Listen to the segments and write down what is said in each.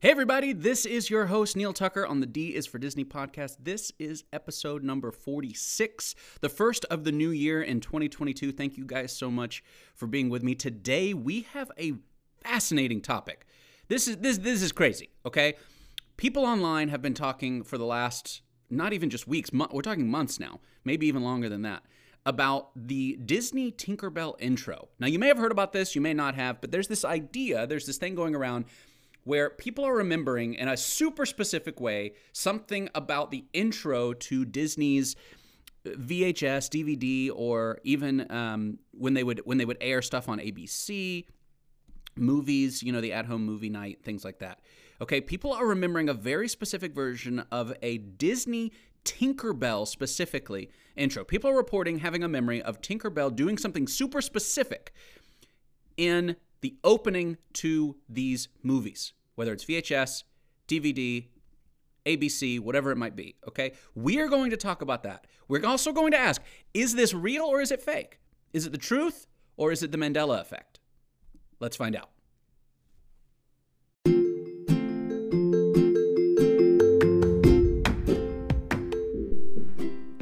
Hey, everybody, this is your host, Neil Tucker, on the D is for Disney podcast. This is episode number 46, the first of the new year in 2022. Thank you guys so much for being with me. Today, we have a fascinating topic. This is this this is crazy, okay? People online have been talking for the last not even just weeks, mo- we're talking months now, maybe even longer than that, about the Disney Tinkerbell intro. Now, you may have heard about this, you may not have, but there's this idea, there's this thing going around where people are remembering in a super specific way something about the intro to Disney's VHS, DVD, or even um, when they would when they would air stuff on ABC, movies, you know, the at-home movie night, things like that. Okay, people are remembering a very specific version of a Disney Tinkerbell specifically intro. People are reporting having a memory of Tinkerbell doing something super specific in the opening to these movies, whether it's VHS, DVD, ABC, whatever it might be. Okay, we are going to talk about that. We're also going to ask is this real or is it fake? Is it the truth or is it the Mandela effect? Let's find out.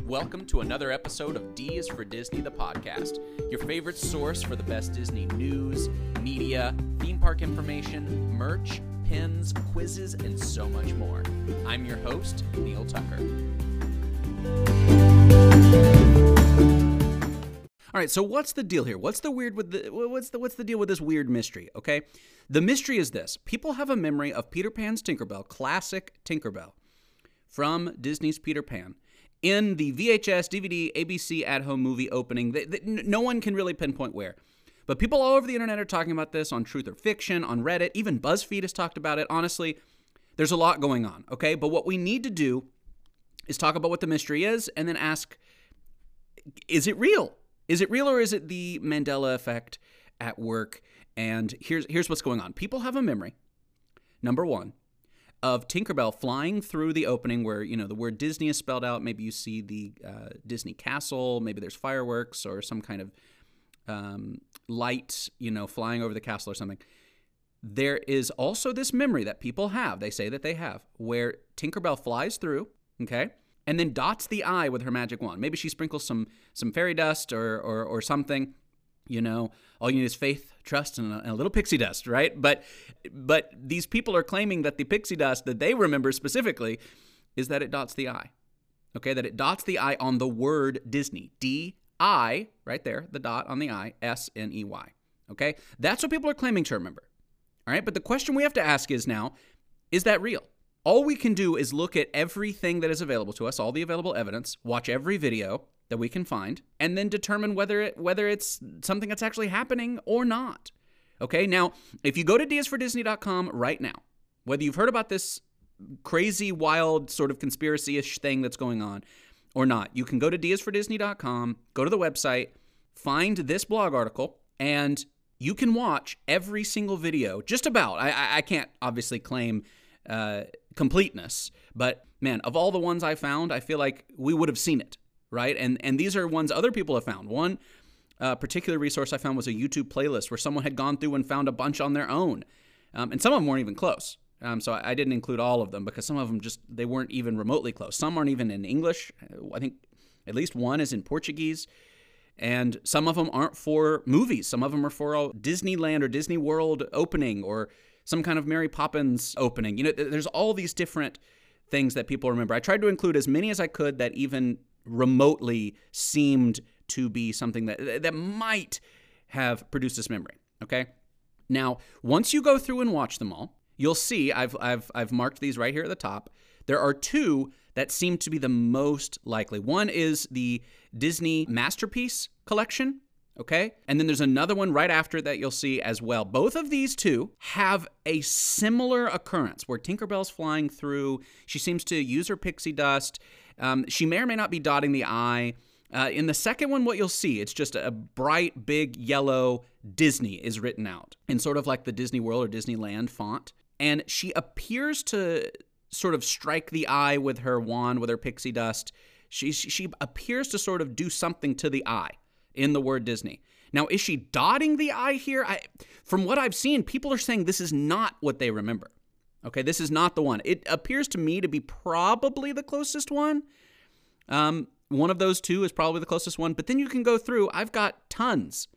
Welcome to another episode of D is for Disney, the podcast, your favorite source for the best Disney news, media, theme park information, merch, pins, quizzes, and so much more. I'm your host, Neil Tucker. All right, so what's the deal here? What's the weird with the what's the what's the deal with this weird mystery? Okay, the mystery is this: people have a memory of Peter Pan's Tinkerbell, classic Tinkerbell, from Disney's Peter Pan, in the VHS, DVD, ABC at-home movie opening. They, they, no one can really pinpoint where, but people all over the internet are talking about this on Truth or Fiction, on Reddit, even BuzzFeed has talked about it. Honestly, there's a lot going on. Okay, but what we need to do is talk about what the mystery is, and then ask: Is it real? Is it real or is it the Mandela effect at work? And here's here's what's going on. People have a memory. Number one, of Tinkerbell flying through the opening where you know the word Disney is spelled out. Maybe you see the uh, Disney castle. Maybe there's fireworks or some kind of um, light, you know, flying over the castle or something. There is also this memory that people have. They say that they have where Tinkerbell flies through. Okay, and then dots the eye with her magic wand. Maybe she sprinkles some some fairy dust or or, or something. You know, all you need is faith, trust, and a, and a, little pixie dust, right? But but these people are claiming that the pixie dust that they remember specifically is that it dots the eye. Okay, that it dots the eye on the word Disney. D I, right there, the dot on the I, S N E Y. Okay, that's what people are claiming to remember. All right, but the question we have to ask is now, is that real? All we can do is look at everything that is available to us, all the available evidence, watch every video that we can find, and then determine whether it whether it's something that's actually happening or not. Okay? Now, if you go to dsfordisney.com right now, whether you've heard about this crazy, wild sort of conspiracy-ish thing that's going on or not, you can go to dsfordisney.com, go to the website, find this blog article, and you can watch every single video, just about. I, I can't obviously claim uh, completeness. But man, of all the ones I found, I feel like we would have seen it, right? And and these are ones other people have found. One uh, particular resource I found was a YouTube playlist where someone had gone through and found a bunch on their own, um, and some of them weren't even close. Um, so I, didn't include all of them because some of them just they weren't even remotely close. Some aren't even in English. I think at least one is in Portuguese. And some of them aren't for movies. Some of them are for Disneyland or Disney World opening or some kind of Mary Poppins opening. You know, there's all these different things that people remember. I tried to include as many as I could that even remotely seemed to be something that that might have produced this memory. Okay. Now, once you go through and watch them all, you'll see I've I've I've marked these right here at the top. There are two that seem to be the most likely. One is the Disney Masterpiece collection, okay? And then there's another one right after that you'll see as well. Both of these two have a similar occurrence where Tinkerbell's flying through. She seems to use her pixie dust. Um, she may or may not be dotting the I. Uh, in the second one, what you'll see, it's just a bright, big yellow Disney is written out in sort of like the Disney World or Disneyland font. And she appears to sort of strike the eye with her wand, with her pixie dust. She, she appears to sort of do something to the eye in the word Disney. Now, is she dotting the eye here? I, from what I've seen, people are saying this is not what they remember. Okay, this is not the one. It appears to me to be probably the closest one. Um, one of those two is probably the closest one, but then you can go through. I've got tons,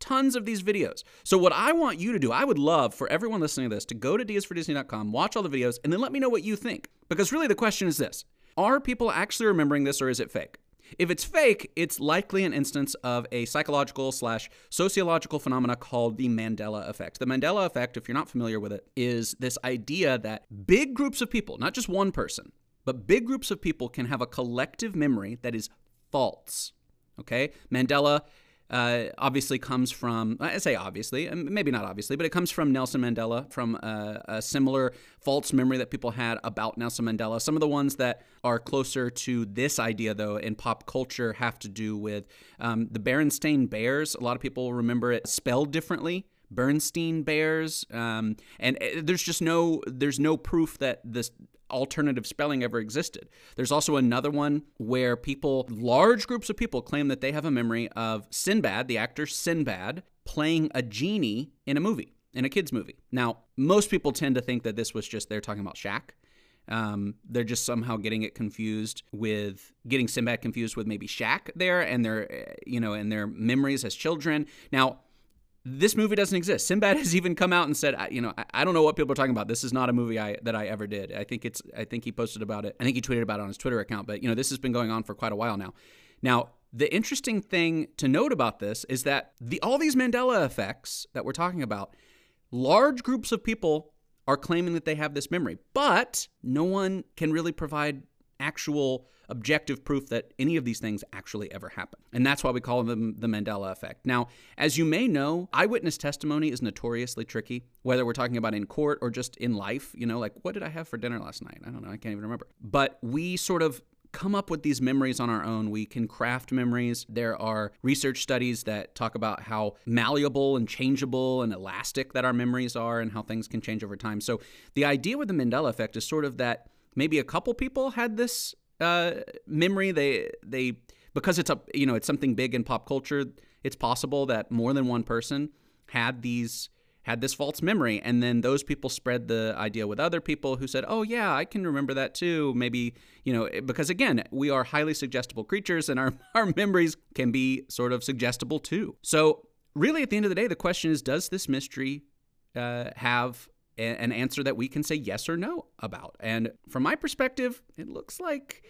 tons of these videos. So, what I want you to do, I would love for everyone listening to this to go to dsfordisney.com, watch all the videos, and then let me know what you think. Because really, the question is this Are people actually remembering this or is it fake? If it's fake, it's likely an instance of a psychological slash sociological phenomena called the Mandela effect. The Mandela effect, if you're not familiar with it, is this idea that big groups of people, not just one person, but big groups of people can have a collective memory that is false. Okay? Mandela uh, obviously comes from, I say obviously, maybe not obviously, but it comes from Nelson Mandela, from a, a, similar false memory that people had about Nelson Mandela. Some of the ones that are closer to this idea, though, in pop culture have to do with um, the Berenstain Bears. A lot of people remember it spelled differently. Bernstein Bears, um, and uh, there's just no there's no proof that this alternative spelling ever existed. There's also another one where people, large groups of people, claim that they have a memory of Sinbad, the actor Sinbad, playing a genie in a movie, in a kid's movie. Now, most people tend to think that this was just they're talking about Shaq. Um, they're just somehow getting it confused with getting Sinbad confused with maybe Shaq there and their, eh, you know, and their memories as children. Now, this movie doesn't exist. Sinbad has even come out and said, you know, I, don't know what people are talking about. This is not a movie I that I ever did. I think it's I think he posted about it. I think he tweeted about it on his Twitter account. But you know, this has been going on for quite a while now. Now, the interesting thing to note about this is that the all these Mandela effects that we're talking about, large groups of people are claiming that they have this memory, but no one can really provide actual objective proof that any of these things actually ever happen. And that's why we call them the Mandela effect. Now, as you may know, eyewitness testimony is notoriously tricky, whether we're talking about in court or just in life. You know, like, what did I have for dinner last night? I don't know. I can't even remember. But we sort of come up with these memories on our own. We can craft memories. There are research studies that talk about how malleable and changeable and elastic that our memories are and how things can change over time. So the idea with the Mandela effect is sort of that maybe a couple people had this uh, memory. They they because it's a you know it's something big in pop culture. It's possible that more than one person had these had this false memory and then those people spread the idea with other people who said oh yeah i can remember that too maybe you know because again we are highly suggestible creatures and our, our memories can be sort of suggestible too so really at the end of the day the question is does this mystery uh, have an answer that we can say yes or no about. And from my perspective, it looks like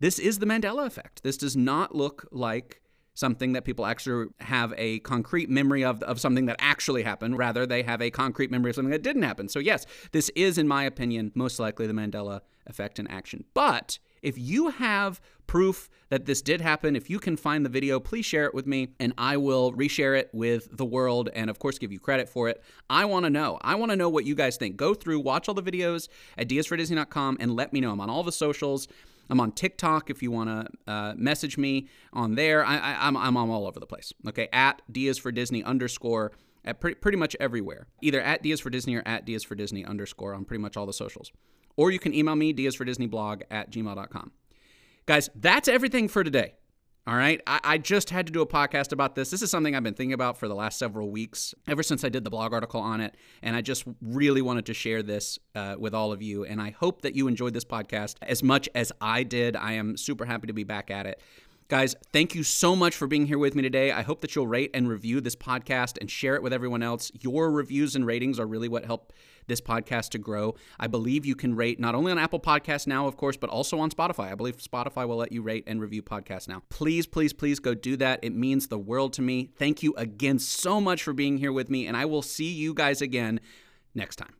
this is the Mandela effect. This does not look like something that people actually have a concrete memory of, of something that actually happened. Rather, they have a concrete memory of something that didn't happen. So, yes, this is, in my opinion, most likely the Mandela effect in action. But if you have proof that this did happen, if you can find the video, please share it with me and I will reshare it with the world and, of course, give you credit for it. I want to know. I want to know what you guys think. Go through, watch all the videos at dsfordisney.com and let me know. I'm on all the socials. I'm on TikTok if you want to uh, message me on there. I, am I'm, I'm all over the place. Okay, at D for Disney underscore at pre- pretty much everywhere. Either at D is for Disney or at D is for Disney underscore on pretty much all the socials. Or you can email me, D is for Disney blog at gmail.com. Guys, that's everything for today. All right. I, I, just had to do a podcast about this. This is something I've been thinking about for the last several weeks, ever since I did the blog article on it. And I just really wanted to share this uh, with all of you. And I hope that you enjoyed this podcast as much as I did. I am super happy to be back at it. Guys, thank you so much for being here with me today. I hope that you'll rate and review this podcast and share it with everyone else. Your reviews and ratings are really what help this podcast to grow. I believe you can rate not only on Apple Podcasts now, of course, but also on Spotify. I believe Spotify will let you rate and review podcasts now. Please, please, please go do that. It means the world to me. Thank you again so much for being here with me, and I will see you guys again next time.